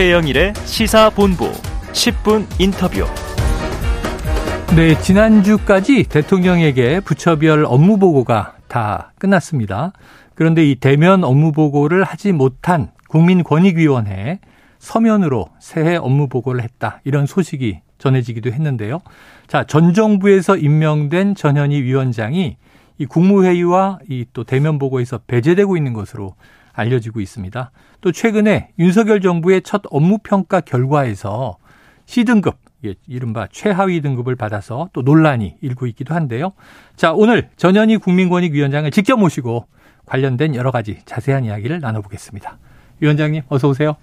최영일의 시사본부 10분 인터뷰. 네, 지난주까지 대통령에게 부처별 업무 보고가 다 끝났습니다. 그런데 이 대면 업무 보고를 하지 못한 국민권익위원회 서면으로 새해 업무 보고를 했다. 이런 소식이 전해지기도 했는데요. 자, 전 정부에서 임명된 전현희 위원장이 이 국무회의와 이 또 대면 보고에서 배제되고 있는 것으로 알려지고 있습니다. 또 최근에 윤석열 정부의 첫 업무 평가 결과에서 C등급, 이른바 최하위 등급을 받아서 또 논란이 일고 있기도 한데요. 자, 오늘 전현희 국민권익위원장을 직접 모시고 관련된 여러 가지 자세한 이야기를 나눠보겠습니다. 위원장님, 어서 오세요.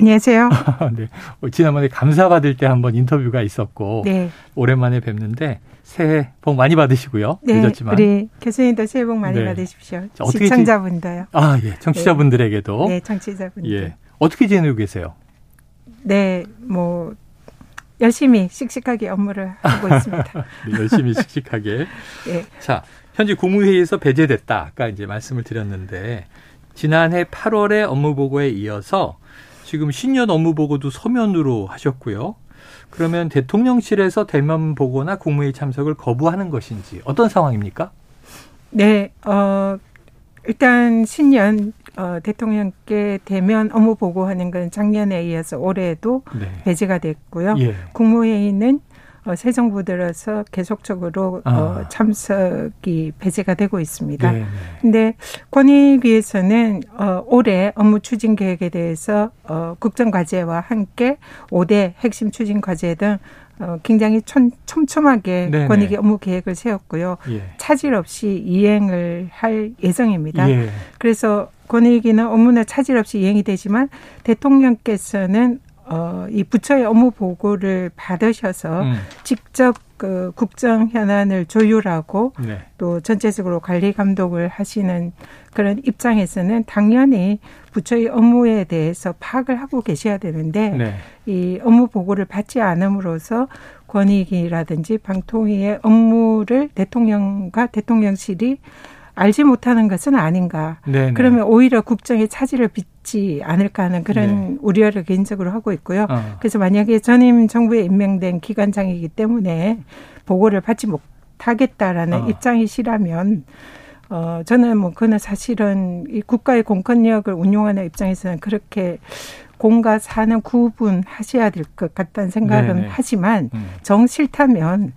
안녕하세요. 네. 지난번에 감사 받을 때 한번 인터뷰가 있었고 네. 오랜만에 뵙는데 새해 복 많이 받으시고요. 네, 늦었지만 우리 교수님도 새해 복 많이 네. 받으십시오. 시청자분도요. 아, 예. 청취자분들에게도 네, 청취자분들. 예. 어떻게 지내고 계세요? 네, 뭐 열심히 씩씩하게 업무를 하고 있습니다. 네, 열심히 씩씩하게. 네. 자, 현재 국무회의에서 배제됐다. 아까 이제 말씀을 드렸는데 지난해 8월에 업무 보고에 이어서 지금 신년 업무 보고도 서면으로 하셨고요. 그러면 대통령실에서 대면 보고나 국무회의 참석을 거부하는 것인지 어떤 상황입니까? 네, 어 일단 신년 어, 대통령께 대면 업무 보고하는 건 작년에 이어서 올해도 네. 배제가 됐고요. 예. 국무회의는 어, 새 정부 들어서 계속적으로 아. 어, 참석이 배제가 되고 있습니다. 네. 네. 근데 권익위에서는 어, 올해 업무 추진 계획에 대해서 어, 국정 과제와 함께 5대 핵심 추진 과제 등 어, 굉장히 촘, 촘촘하게 네네. 권익위 업무 계획을 세웠고요. 예. 차질 없이 이행을 할 예정입니다. 예. 그래서 권익위는 업무는 차질 없이 이행이 되지만 대통령께서는 어, 이 부처의 업무 보고를 받으셔서 음. 직접 그 국정 현안을 조율하고 네. 또 전체적으로 관리 감독을 하시는 그런 입장에서는 당연히 부처의 업무에 대해서 파악을 하고 계셔야 되는데 네. 이 업무 보고를 받지 않음으로써 권익이라든지 방통위의 업무를 대통령과 대통령실이 알지 못하는 것은 아닌가. 네. 네. 그러면 오히려 국정에 차질을 빚지 않을까 하는 그런 네. 우려를 개인적으로 하고 있고요. 어. 그래서 만약에 전임 정부에 임명된 기관장이기 때문에 보고를 받지 못하겠다라는 어. 입장이시라면 어 저는 뭐 그는 사실은 이 국가의 공권력을 운용하는 입장에서는 그렇게 공과 사는 구분하셔야 될 것 같다는 생각은 네네. 하지만 음. 정 싫다면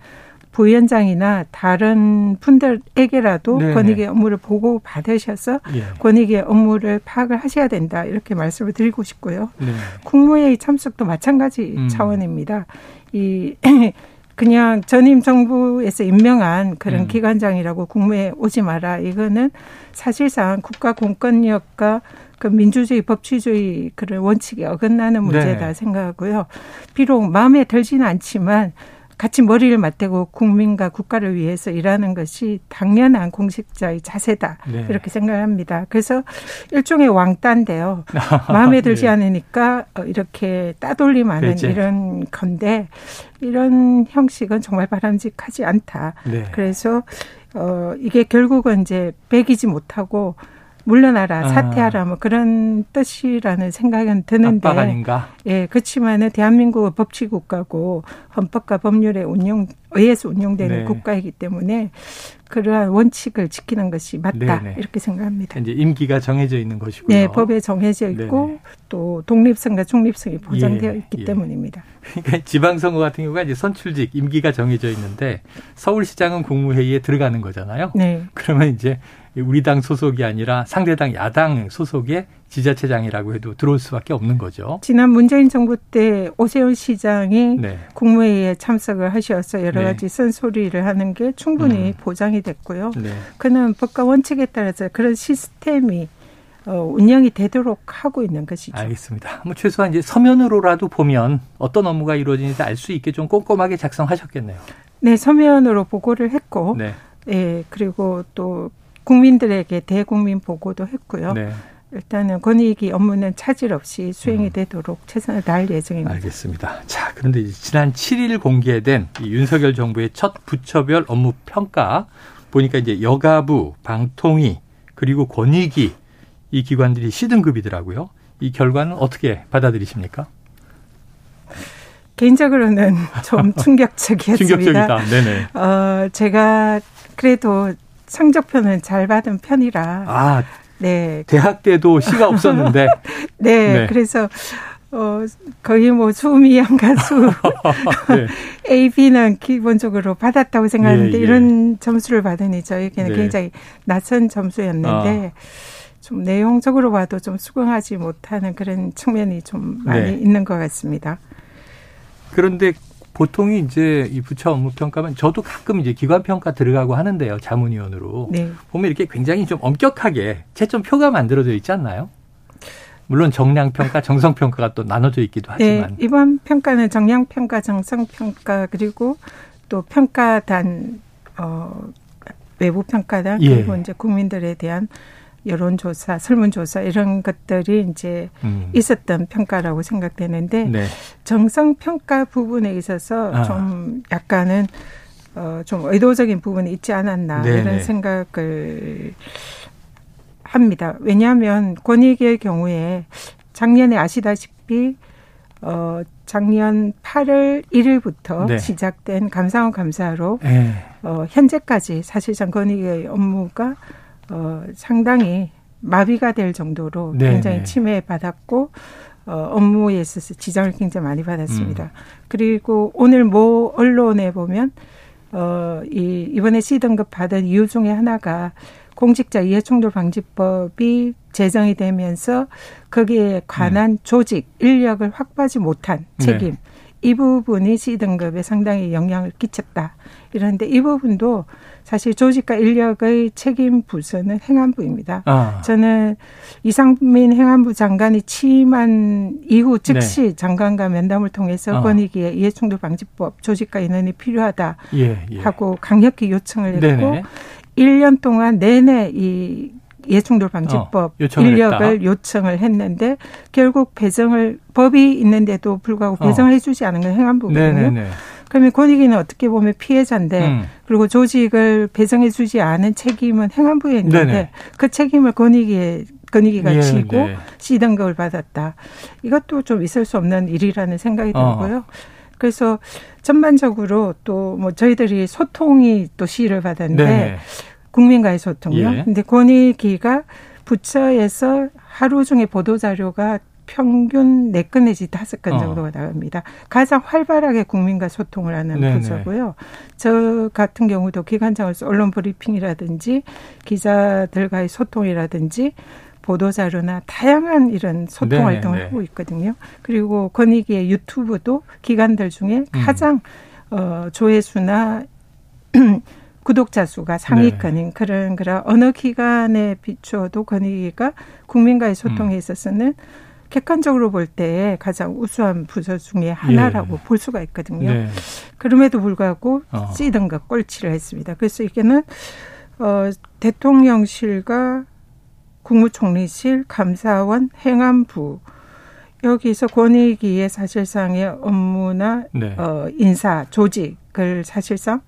부위원장이나 다른 분들에게라도 네네. 권익의 업무를 보고 받으셔서 예. 권익의 업무를 파악을 하셔야 된다 이렇게 말씀을 드리고 싶고요. 네. 국무회의 참석도 마찬가지 음. 차원입니다. 이 그냥 전임 정부에서 임명한 그런 음. 기관장이라고 국무회에 오지 마라. 이거는 사실상 국가 공권력과 그 민주주의 법치주의 그런 원칙에 어긋나는 문제다 네. 생각하고요. 비록 마음에 들지는 않지만 같이 머리를 맞대고 국민과 국가를 위해서 일하는 것이 당연한 공직자의 자세다. 네. 이렇게 생각합니다. 그래서 일종의 왕따인데요. 마음에 들지 네. 않으니까 어, 이렇게 따돌림 하는 배제. 이런 건데 이런 형식은 정말 바람직하지 않다. 네. 그래서 어 이게 결국은 이제 배기지 못하고 물러나라 아. 사퇴하라 뭐 그런 뜻이라는 생각은 드는데 압박 아닌가? 예 그렇지만은 대한민국은 법치 국가고 헌법과 법률에 운용 의해서 운용되는 네. 국가이기 때문에 그러한 원칙을 지키는 것이 맞다 네네. 이렇게 생각합니다. 이제 임기가 정해져 있는 것이고요. 네, 법에 정해져 있고 네네. 또 독립성과 중립성이 보장되어 예, 있기 예. 때문입니다. 그러니까 지방선거 같은 경우가 이제 선출직 임기가 정해져 있는데 서울시장은 국무회의에 들어가는 거잖아요. 네. 그러면 이제 우리 당 소속이 아니라 상대당 야당 소속의 지자체장이라고 해도 들어올 수밖에 없는 거죠. 지난 문재인 정부 때 오세훈 시장이 네. 국무회의에 참석을 하셔서 여러 네. 가지 쓴소리를 하는 게 충분히 음. 보장이 됐고요. 네. 그는 법과 원칙에 따라서 그런 시스템이 어, 운영이 되도록 하고 있는 것이죠. 알겠습니다. 뭐 최소한 이제 서면으로라도 보면 어떤 업무가 이루어지는지 알 수 있게 좀 꼼꼼하게 작성하셨겠네요. 네, 서면으로 보고를 했고, 네. 예, 그리고 또 국민들에게 대국민 보고도 했고요. 네. 일단은 권익위 업무는 차질 없이 수행이 음. 되도록 최선을 다할 예정입니다. 알겠습니다. 자, 그런데 지난 7일 공개된 이 윤석열 정부의 첫 부처별 업무 평가 보니까 이제 여가부, 방통위, 그리고 권익위 이 기관들이 C등급이더라고요. 이 결과는 어떻게 받아들이십니까? 개인적으로는 좀 충격적이었습니다. 충격적이다. 네네. 어, 제가 그래도 성적표는 잘 받은 편이라. 아, 네. 대학 때도 시가 없었는데. 네, 네, 그래서 어, 거의 뭐 수미양 가수 네. A, B는 기본적으로 받았다고 생각하는데 예, 예. 이런 점수를 받으니 저에게는 네. 굉장히 낯선 점수였는데 아. 좀 내용적으로 봐도 좀 수긍하지 못하는 그런 측면이 좀 많이 네. 있는 것 같습니다. 그런데 보통이 이제 이 부처 업무 평가면 저도 가끔 이제 기관 평가 들어가고 하는데요 자문위원으로 네. 보면 이렇게 굉장히 좀 엄격하게 채점표가 만들어져 있지 않나요? 물론 정량 평가, 정성 평가가 또 나눠져 있기도 네, 하지만 네, 이번 평가는 정량 평가, 정성 평가 그리고 또 평가단 어 외부 평가단 예. 그리고 이제 국민들에 대한 여론조사, 설문조사 이런 것들이 이제 음. 있었던 평가라고 생각되는데 네. 정성 평가 부분에 있어서 아. 좀 약간은 어, 좀 의도적인 부분이 있지 않았나 네네. 이런 생각을 합니다. 왜냐하면 권익의 경우에 작년에 아시다시피 어 작년 8월 1일부터 네. 시작된 감사원 감사로 네. 어 현재까지 사실상 권익의 업무가 어 상당히 마비가 될 정도로 네. 굉장히 네. 침해받았고 어 업무에 있어서 지장을 굉장히 많이 받았습니다. 음. 그리고 오늘 모 언론에 보면 어 이 이번에 C등급 받은 이유 중에 하나가 공직자 이해충돌 방지법이 제정이 되면서 거기에 관한 음. 조직 인력을 확보하지 못한 네. 책임 네. 이 부분이 C등급에 상당히 영향을 끼쳤다. 이런데 이 부분도 사실 조직과 인력의 책임 부서는 행안부입니다. 아. 저는 이상민 행안부 장관이 취임한 이후 즉시 네. 장관과 면담을 통해서 아. 권익위에 이해충돌 방지법 조직과 인원이 필요하다 예, 예. 하고 강력히 요청을 했고 네네. 1년 동안 내내 이 예충돌 방지법 어, 인력을 했다. 요청을 했는데 결국 배정을 법이 있는데도 불구하고 어. 배정을 어. 해주지 않은 건 행안부거든요. 그러면 권익위는 어떻게 보면 피해자인데 음. 그리고 조직을 배정해 주지 않은 책임은 행안부에 있는데 네네. 그 책임을 권익위에 권익위가 예, 지고 네. C등급을 받았다. 이것도 좀 있을 수 없는 일이라는 생각이 어. 들고요. 어. 그래서 전반적으로 또 뭐 저희들이 소통이 또 시를 받았는데 네. 국민과의 소통요. 예. 근데 권익위가 부처에서 하루 중에 보도 자료가 평균 네 건 내지 다섯 건 어. 정도가 어. 나옵니다. 가장 활발하게 국민과 소통을 하는 네네. 부서고요. 저 같은 경우도 기관장으로서 언론 브리핑이라든지 기자들과의 소통이라든지 보도자료나 다양한 이런 소통 네 활동을 네. 하고 있거든요. 그리고 권익위의 유튜브도 기관들 중에 음. 가장 음. 어, 조회수나 구독자 수가 상위권인 네. 그런 그런 어느 기관에 비추어도 권익위가 국민과의 소통에 음. 있어서는 객관적으로 볼 때 가장 우수한 부서 중에 하나라고 예. 볼 수가 있거든요. 네. 그럼에도 불구하고 어. C등급 꼴찌를 했습니다. 그래서 이게는 어, 대통령실과 국무총리실, 감사원, 행안부 여기서 권익위의 사실상의 업무나 네. 어, 인사 조직을 사실상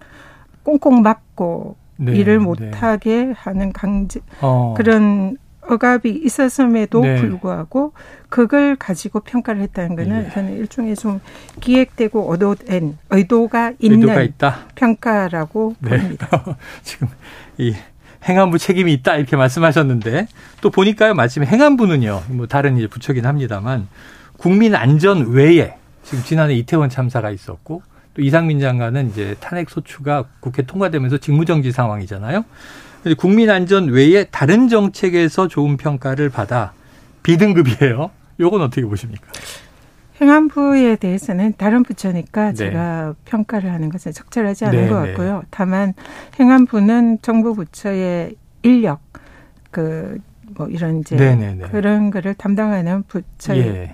꽁꽁 막고 네, 일을 네. 못하게 네. 하는 강제 어. 그런 억압이 있었음에도 네. 불구하고 그걸 가지고 평가를 했다는 거는 예. 저는 일종의 좀 기획되고 의도된 의도가 있는 평가라고 네. 봅니다. 지금 이 행안부 책임이 있다 이렇게 말씀하셨는데 또 보니까요 마침 행안부는요 뭐 다른 이제 부처긴 합니다만 국민 안전 외에 지금 지난해 이태원 참사가 있었고 또 이상민 장관은 이제 탄핵 소추가 국회 통과되면서 직무정지 상황이잖아요. 국민 안전 외에 다른 정책에서 좋은 평가를 받아 비등급이에요. 요건 어떻게 보십니까? 행안부에 대해서는 다른 부처니까 네. 제가 평가를 하는 것은 적절하지 않은 네, 것 네. 같고요. 네. 다만 행안부는 정부 부처의 인력 그 뭐 이런 이제. 네, 네. 그런 거를 담당하는 부처라 예.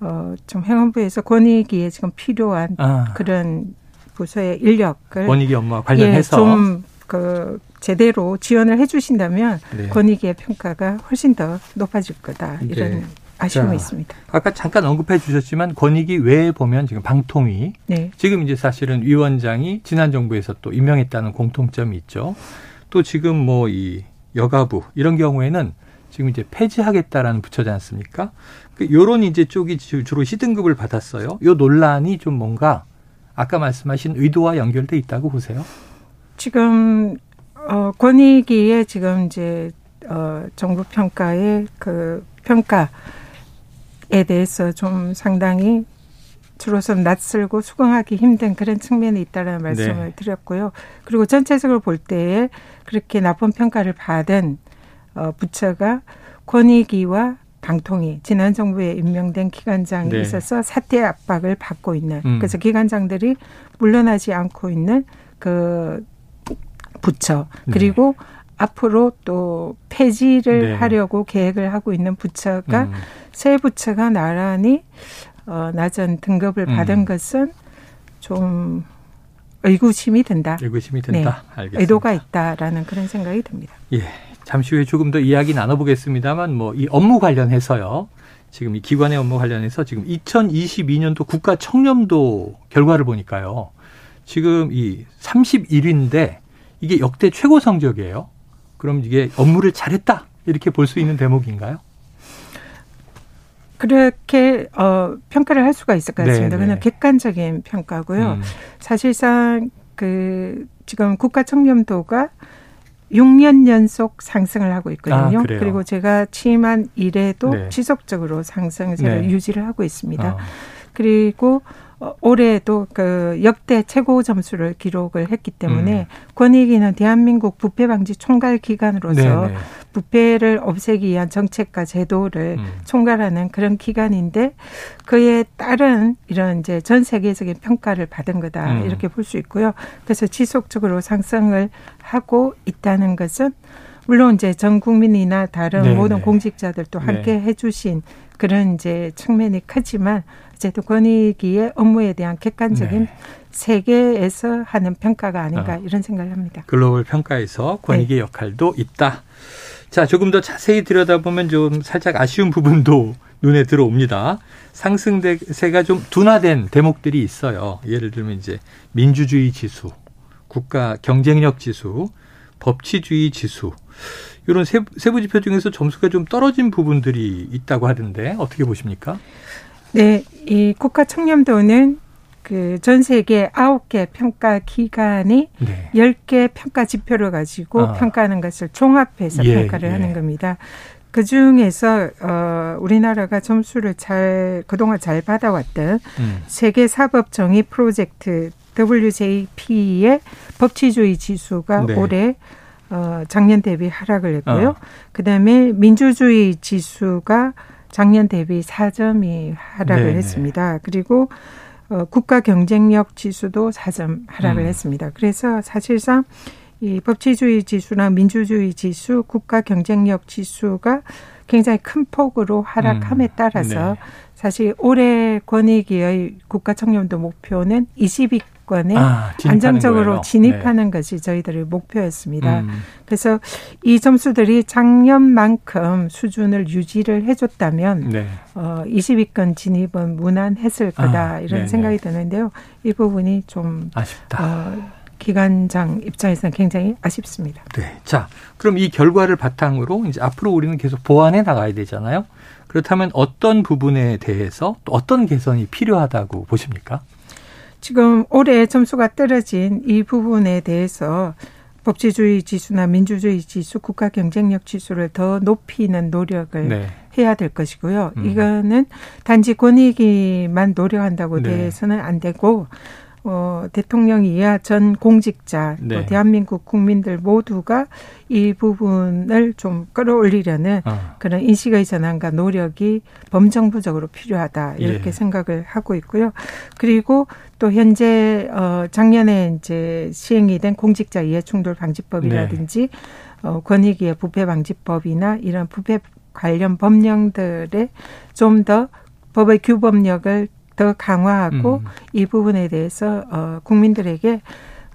어좀 행안부에서 권익위에 지금 필요한 아. 그런 부서의 인력을 권익위 업무와 관련해서 예, 좀그 제대로 지원을 해주신다면 네. 권익위의 평가가 훨씬 더 높아질 거다 이런 네. 아쉬움이 자, 있습니다. 아까 잠깐 언급해 주셨지만 권익위 외에 보면 지금 방통위 네. 지금 이제 사실은 위원장이 지난 정부에서 또 임명했다는 공통점이 있죠. 또 지금 뭐 이 여가부 이런 경우에는 지금 이제 폐지하겠다라는 부처지 않습니까? 그 요런 이제 쪽이 주로 시등급을 받았어요. 요 논란이 좀 뭔가 아까 말씀하신 의도와 연결돼 있다고 보세요? 지금 어 권익위에 지금 이제 어 정부 평가의 그 평가에 대해서 좀 상당히 주로서 낯설고 수긍하기 힘든 그런 측면이 있다는 말씀을 네. 드렸고요. 그리고 전체적으로 볼 때에 그렇게 나쁜 평가를 받은 어 부처가 권익위와 방통위 지난 정부에 임명된 기관장이 네. 있어서 사퇴 압박을 받고 있는 음. 그래서 기관장들이 물러나지 않고 있는 그 부처 네. 그리고 네. 앞으로 또 폐지를 네. 하려고 계획을 하고 있는 부처가 음. 새 부처가 나란히 어, 낮은 등급을 받은 음. 것은 좀 의구심이 든다. 의구심이 든다. 네. 알겠습니다. 의도가 있다라는 그런 생각이 듭니다. 예. 잠시 후에 조금 더 이야기 나눠보겠습니다만 뭐 이 업무 관련해서요. 지금 이 기관의 업무 관련해서 지금 2022년도 국가 청렴도 결과를 보니까요. 지금 이 31위인데 이게 역대 최고 성적이에요. 그럼 이게 업무를 잘했다 이렇게 볼 수 있는 대목인가요? 그렇게 어 평가를 할 수가 있을 것 같습니다. 그냥 객관적인 평가고요. 음. 사실상 그 지금 국가 청렴도가 6년 연속 상승을 하고 있거든요. 아, 그리고 제가 취임한 이래도 네. 지속적으로 상승세를 네. 유지를 하고 있습니다. 어. 그리고 어, 올해도 그 역대 최고 점수를 기록을 했기 때문에 음. 권익위는 대한민국 부패 방지 총괄 기관으로서 네네. 네. 부패를 없애기 위한 정책과 제도를 음. 총괄하는 그런 기관인데 그에 따른 이런 이제 전 세계적인 평가를 받은 거다 음. 이렇게 볼 수 있고요. 그래서 지속적으로 상승을 하고 있다는 것은 물론 이제 전 국민이나 다른 네네. 모든 네. 공직자들도 함께 네. 해주신 그런 이제 측면이 크지만 어쨌든 권익위의 업무에 대한 객관적인 네. 세계에서 하는 평가가 아닌가 어. 이런 생각을 합니다. 글로벌 평가에서 권익의 네. 역할도 있다. 자, 조금 더 자세히 들여다보면 좀 살짝 아쉬운 부분도 눈에 들어옵니다. 상승세가 좀 둔화된 대목들이 있어요. 예를 들면 이제 민주주의 지수, 국가 경쟁력 지수, 법치주의 지수. 이런 세부 지표 중에서 점수가 좀 떨어진 부분들이 있다고 하던데 어떻게 보십니까? 네, 이 국가 청렴도는 그 전 세계 아홉 개 평가 기관이 네. 열개 평가 지표를 가지고 아. 평가하는 것을 종합해서 예, 평가를 예. 하는 겁니다. 그 중에서 어 우리나라가 점수를 잘 그동안 잘 받아왔던 음. 세계 사법 정의 프로젝트 WJP의 법치주의 지수가 네. 올해 어 작년 대비 하락을 했고요. 어. 그다음에 민주주의 지수가 작년 대비 4점이 하락을 네네. 했습니다. 그리고 어, 국가 경쟁력 지수도 4점 하락을 음. 했습니다. 그래서 사실상 이 법치주의 지수나 민주주의 지수, 국가 경쟁력 지수가 굉장히 큰 폭으로 하락함에 음. 따라서 네. 사실 올해 권익위의 국가 청렴도 목표는 20위 정권에 아, 안정적으로 거예요. 진입하는 네. 것이 저희들의 목표였습니다. 음. 그래서 이 점수들이 작년만큼 수준을 유지를 해줬다면 네. 어, 20위권 진입은 무난했을 거다 아, 이런 네네. 생각이 드는데요. 이 부분이 좀 아쉽다. 어, 기관장 입장에서는 굉장히 아쉽습니다. 네. 자, 그럼 이 결과를 바탕으로 이제 앞으로 우리는 계속 보완해 나가야 되잖아요. 그렇다면 어떤 부분에 대해서 또 어떤 개선이 필요하다고 보십니까? 지금 올해 점수가 떨어진 이 부분에 대해서 법치주의 지수나 민주주의 지수, 국가 경쟁력 지수를 더 높이는 노력을 네. 해야 될 것이고요. 음. 이거는 단지 권익위만 노력한다고 네. 돼서는 안 되고 어, 대통령이야 전 공직자, 네. 또 대한민국 국민들 모두가 이 부분을 좀 끌어올리려는 어. 그런 인식의 전환과 노력이 범정부적으로 필요하다 이렇게 예. 생각을 하고 있고요. 그리고 또 현재 어 작년에 이제 시행이 된 공직자 이해 충돌 방지법이라든지 네. 어 권익위의 부패 방지법이나 이런 부패 관련 법령들에 좀 더 법의 규범력을 더 강화하고 음. 이 부분에 대해서 어 국민들에게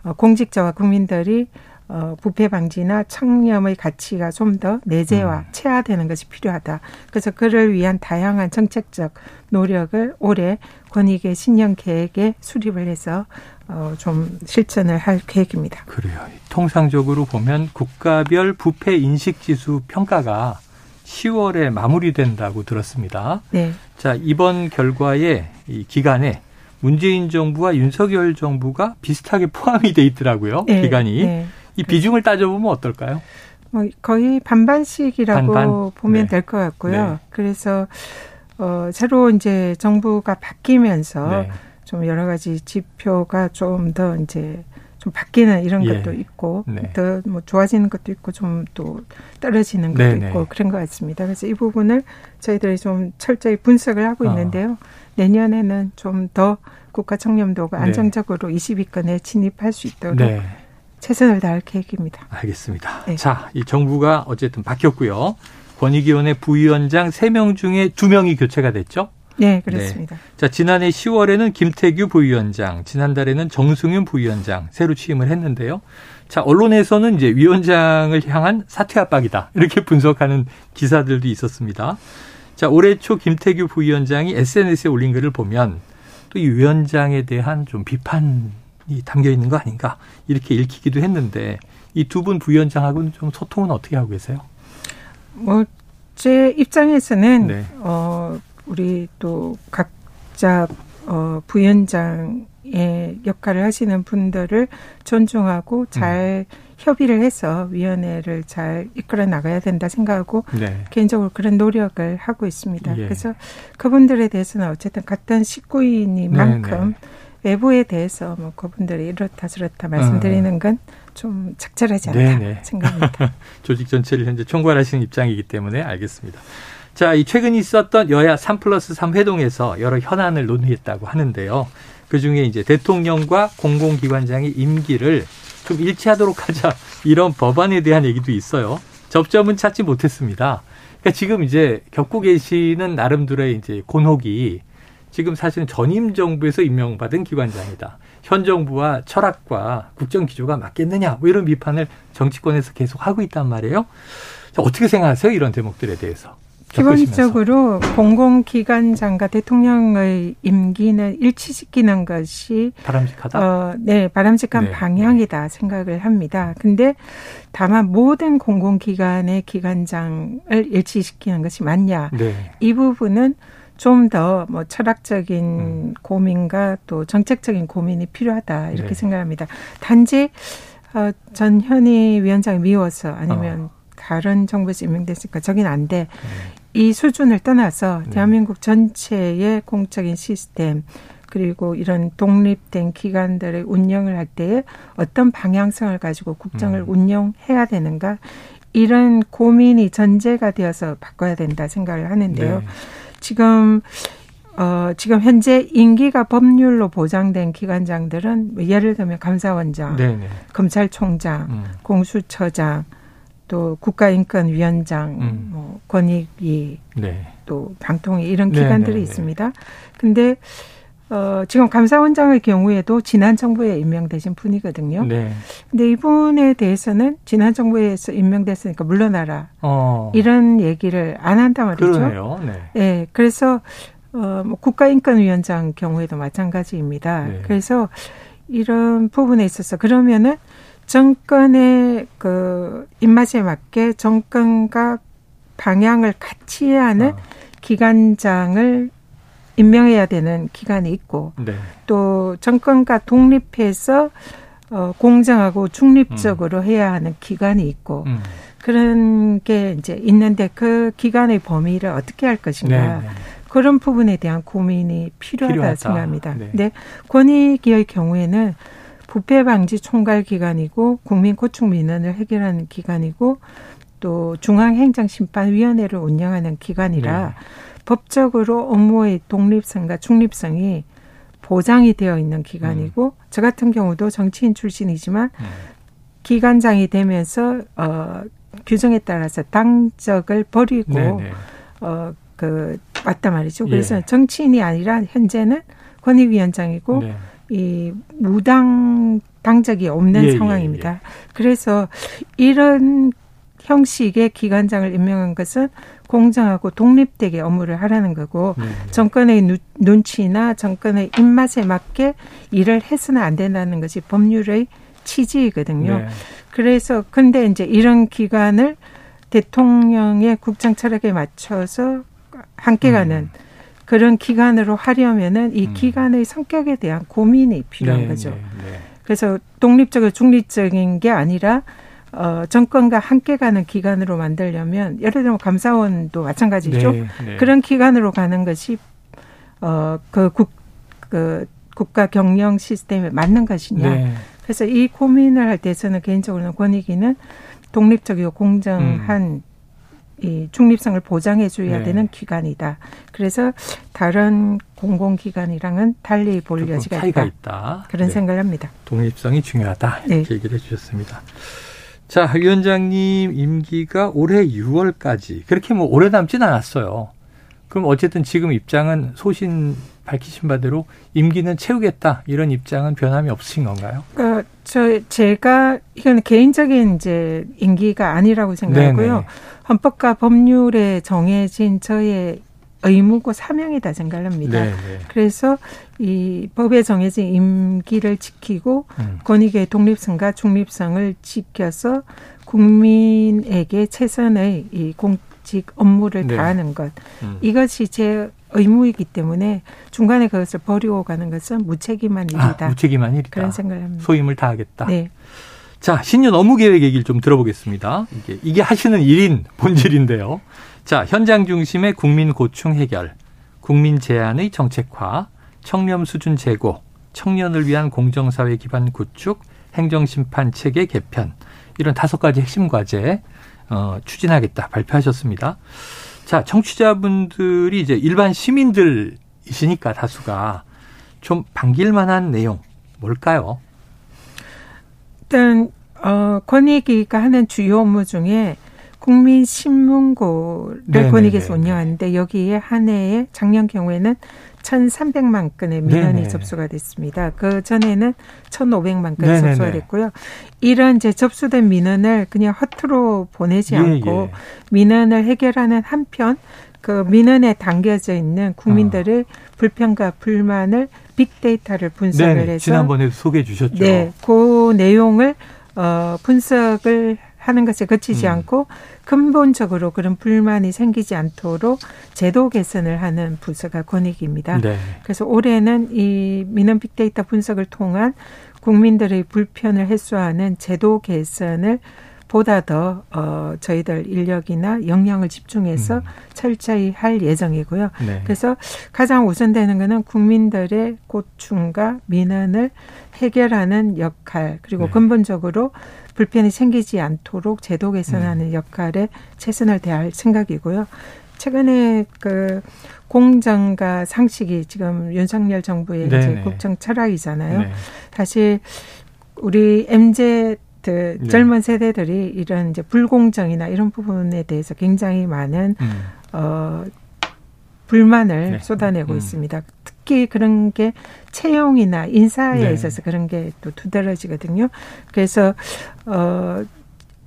어 공직자와 국민들이 어, 부패 방지나 청렴의 가치가 좀 더 내재화, 음. 체화되는 것이 필요하다. 그래서 그를 위한 다양한 정책적 노력을 올해 권익의 신년 계획에 수립을 해서 어, 좀 실천을 할 계획입니다. 그래요. 통상적으로 보면 국가별 부패 인식 지수 평가가 10월에 마무리된다고 들었습니다. 네. 자, 이번 결과에 이 기간에 문재인 정부와 윤석열 정부가 비슷하게 포함이 돼 있더라고요. 네, 기간이. 네. 이 비중을 따져보면 어떨까요? 뭐 거의 반반씩이라고 반반? 보면 네. 될것 같고요. 네. 그래서 어 새로 이제 정부가 바뀌면서 네. 좀 여러 가지 지표가 좀 더 이제 좀 바뀌는 이런 예. 것도 있고 네. 더뭐 좋아지는 것도 있고 좀 또 떨어지는 것도 네네. 있고 그런 것 같습니다. 그래서 이 부분을 저희들이 좀 철저히 분석을 하고 어. 있는데요. 내년에는 좀 더 국가 청렴도가 네. 안정적으로 20위권에 진입할 수 있도록 네. 최선을 다할 계획입니다. 알겠습니다. 네. 자, 이 정부가 어쨌든 바뀌었고요. 권익위원회 부위원장 3명 중에 2명이 교체가 됐죠? 네, 그렇습니다. 자, 지난해 10월에는 김태규 부위원장, 지난달에는 정승윤 부위원장 새로 취임을 했는데요. 자, 언론에서는 이제 위원장을 향한 사퇴 압박이다. 이렇게 분석하는 기사들도 있었습니다. 자, 올해 초 김태규 부위원장이 SNS에 올린 글을 보면 또 이 위원장에 대한 좀 비판이 담겨 있는 거 아닌가 이렇게 읽히기도 했는데 이 두 분 부위원장하고는 좀 소통은 어떻게 하고 계세요? 뭐 제 입장에서는 네. 어 우리 또 각자 어 부위원장의 역할을 하시는 분들을 존중하고 잘 음. 협의를 해서 위원회를 잘 이끌어 나가야 된다 생각하고 네. 개인적으로 그런 노력을 하고 있습니다. 예. 그래서 그분들에 대해서는 어쨌든 같은 식구이니만큼 외부에 대해서 뭐 그분들이 이렇다 저렇다 말씀드리는 건좀 적절하지 않다 음. 네네. 생각합니다. 조직 전체를 현재 총괄하시는 입장이기 때문에 알겠습니다. 자, 이 최근 있었던 여야 3 플러스 3 회동에서 여러 현안을 논의했다고 하는데요. 그 중에 이제 대통령과 공공기관장의 임기를 좀 일치하도록 하자 이런 법안에 대한 얘기도 있어요. 접점은 찾지 못했습니다. 그러니까 지금 이제 겪고 계시는 나름대로의 이제 곤혹이 지금 사실은 전임 정부에서 임명받은 기관장이다. 현 정부와 철학과 국정 기조가 맞겠느냐 뭐 이런 비판을 정치권에서 계속 하고 있단 말이에요. 자, 어떻게 생각하세요? 이런 대목들에 대해서. 기본적으로 공공기관장과 대통령의 임기는 일치시키는 것이 바람직하다. 어, 네 바람직한 네, 방향이다 생각을 합니다. 근데 다만 모든 공공기관의 기관장을 일치시키는 것이 맞냐 네. 이 부분은 좀 더 뭐 철학적인 음. 고민과 또 정책적인 고민이 필요하다 이렇게 네. 생각합니다. 단지 어, 전현희 위원장이 미워서 아니면 어. 다른 정부에서 임명됐으니까 저긴 안 돼. 이 수준을 떠나서 네. 대한민국 전체의 공적인 시스템 그리고 이런 독립된 기관들의 운영을 할 때에 어떤 방향성을 가지고 국정을 음. 운영해야 되는가 이런 고민이 전제가 되어서 바꿔야 된다 생각을 하는데요. 네. 지금 어 지금 현재 임기가 법률로 보장된 기관장들은 뭐 예를 들면 감사원장, 네. 네. 검찰총장, 음. 공수처장, 또 국가인권위원장, 음. 뭐 권익위, 네. 또 방통위 이런 네, 기관들이 네, 네. 있습니다. 근데 어 지금 감사원장의 경우에도 지난 정부에 임명되신 분이거든요. 네. 근데 이분에 대해서는 지난 정부에서 임명됐으니까 물러나라 어. 이런 얘기를 안 한단 말이죠. 그러네요. 네. 네, 그래서 어, 뭐 국가인권위원장 경우에도 마찬가지입니다. 네. 그래서 이런 부분에 있어서 그러면은 정권의 그 입맛에 맞게 정권과 방향을 같이 해야 하는 어. 기관장을 임명해야 되는 기관이 있고 네. 또 정권과 독립해서 어, 공정하고 중립적으로 해야 하는 기관이 있고 음. 그런 게 이제 있는데 그 기관의 범위를 어떻게 할 것인가 네. 네. 그런 부분에 대한 고민이 필요하다, 필요하다. 생각합니다. 네. 근데 권익위의 경우에는 부패 방지 총괄 기관이고 국민 고충 민원을 해결하는 기관이고 또 중앙행정심판위원회를 운영하는 기관이라 네. 법적으로 업무의 독립성과 중립성이 보장이 되어 있는 기관이고 저 같은 경우도 정치인 출신이지만 음. 기관장이 되면서 어 규정에 따라서 당적을 버리고 네. 네. 어, 그, 왔단 말이죠. 예. 그래서 정치인이 아니라 현재는 권익위원장이고 네. 이 무당 당적이 없는 예, 예, 상황입니다. 그래서 이런 형식의 기관장을 임명한 것은 공정하고 독립되게 업무를 하라는 거고 네. 정권의 누- 눈치나 정권의 입맛에 맞게 일을 해서는 안 된다는 것이 법률의 취지이거든요. 네. 그래서 근데 이제 이런 기관을 대통령의 국정 철학에 맞춰서 함께 가는 음. 그런 기관으로 하려면은 이 음. 기관의 성격에 대한 고민이 필요한 네, 거죠. 네, 네. 그래서 독립적이고 중립적인 게 아니라 어, 정권과 함께 가는 기관으로 만들려면 예를 들면 감사원도 마찬가지죠. 네, 네. 그런 기관으로 가는 것이 어, 그 국, 그 국가 경영 시스템에 맞는 것이냐. 네. 그래서 이 고민을 할 때서는 개인적으로는 권익위는 독립적이고 공정한 음. 이 중립성을 보장해 줘야 네. 되는 기관이다. 그래서 다른 공공기관이랑은 달리 볼 여지가 차이가 있다. 있다. 그런 네. 생각을 합니다. 독립성이 중요하다. 이렇게 네. 얘기를 해 주셨습니다. 자, 위원장님 임기가 올해 6월까지 그렇게 뭐 오래 남진 않았어요. 그럼 어쨌든 지금 입장은 소신 밝히신 바대로 임기는 채우겠다 이런 입장은 변함이 없으신 건가요? 그, 저 제가 이건 개인적인 이제 임기가 아니라고 생각하고요. 네네. 헌법과 법률에 정해진 저의 의무고 사명이다 생각합니다. 네, 네. 그래서 이 법에 정해진 임기를 지키고 음. 권익의 독립성과 중립성을 지켜서 국민에게 최선의 이 공직 업무를 네. 다하는 것 음. 이것이 제 의무이기 때문에 중간에 그것을 버리고 가는 것은 무책임한 아, 일이다. 아, 무책임한 일이다. 그런 생각을 합니다. 소임을 다하겠다. 네. 자, 신년 업무 계획 얘기를 좀 들어보겠습니다. 이게, 이게 하시는 일인 본질인데요. 자, 현장 중심의 국민 고충 해결, 국민 제안의 정책화, 청렴 수준 제고, 청년을 위한 공정사회 기반 구축, 행정심판 체계 개편, 이런 다섯 가지 핵심 과제, 어, 추진하겠다 발표하셨습니다. 자, 청취자분들이 이제 일반 시민들이시니까 다수가 좀 반길 만한 내용 뭘까요? 일단 어 권익위가 하는 주요 업무 중에 국민 신문고를 권익위에서 운영하는데 여기에 한 해에 작년 경우에는 1,300만 건의 민원이 네네. 접수가 됐습니다. 그 전에는 1,500만 건 네네네. 접수가 됐고요. 이런 이제 접수된 민원을 그냥 허투루 보내지 예, 않고 예. 민원을 해결하는 한편 그 민원에 담겨져 있는 국민들의 어. 불편과 불만을 빅데이터를 분석을 네네. 해서 지난번에 소개해 주셨죠. 네, 그 내용을 어 분석을 하는 것에 그치지 음. 않고 근본적으로 그런 불만이 생기지 않도록 제도 개선을 하는 부서가 권익입니다. 네. 그래서 올해는 이 민원 빅데이터 분석을 통한 국민들의 불편을 해소하는 제도 개선을 보다 더 어, 저희들 인력이나 역량을 집중해서 음. 철저히 할 예정이고요. 네. 그래서 가장 우선되는 것은 국민들의 고충과 민원을 해결하는 역할 그리고 네. 근본적으로 불편이 생기지 않도록 제도 개선하는 음. 역할에 최선을 다할 생각이고요. 최근에 그 공정과 상식이 지금 윤석열 정부의 네네. 이제 국정 철학이잖아요. 네. 사실 우리 MZ 네. 젊은 세대들이 이런 이제 불공정이나 이런 부분에 대해서 굉장히 많은 음. 어 불만을 네. 쏟아내고 음. 있습니다. 특히 그런 게 채용이나 인사에 네. 있어서 그런 게 또 두드러지거든요. 그래서 어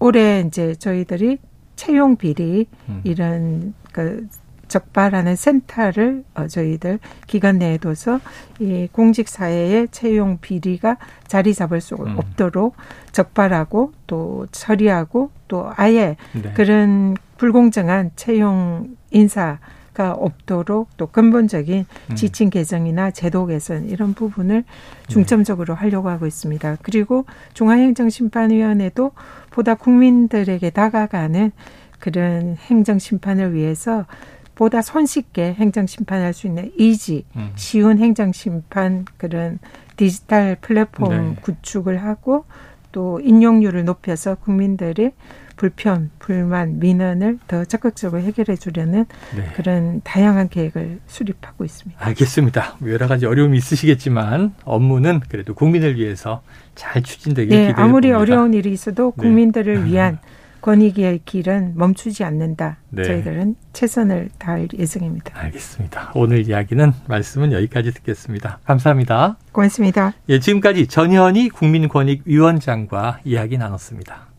올해 이제 저희들이 채용 비리 음. 이런 그 적발하는 센터를 어, 저희들 기관 내에 둬서 이 공직 사회의 채용 비리가 자리 잡을 수 음. 없도록 적발하고 또 처리하고 또 아예 네. 그런 불공정한 채용 인사 가 없도록 또 근본적인 음. 지침 개정이나 제도 개선 이런 부분을 중점적으로 하려고 하고 있습니다. 그리고 중앙행정심판위원회도 보다 국민들에게 다가가는 그런 행정심판을 위해서 보다 손쉽게 행정심판할 수 있는 이지, 음. 쉬운 행정심판 그런 디지털 플랫폼 네. 구축을 하고 또 인용률을 높여서 국민들의 불편, 불만, 민원을 더 적극적으로 해결해 주려는 네. 그런 다양한 계획을 수립하고 있습니다. 알겠습니다. 여러 가지 어려움이 있으시겠지만 업무는 그래도 국민을 위해서 잘 추진되길 네, 기대해 아무리 봅니다. 어려운 일이 있어도 네. 국민들을 네. 위한 권익의 길은 멈추지 않는다. 네. 저희들은 최선을 다할 예정입니다. 알겠습니다. 오늘 이야기는 말씀은 여기까지 듣겠습니다. 감사합니다. 고맙습니다. 예, 지금까지 전현희 국민권익위원장과 이야기 나눴습니다.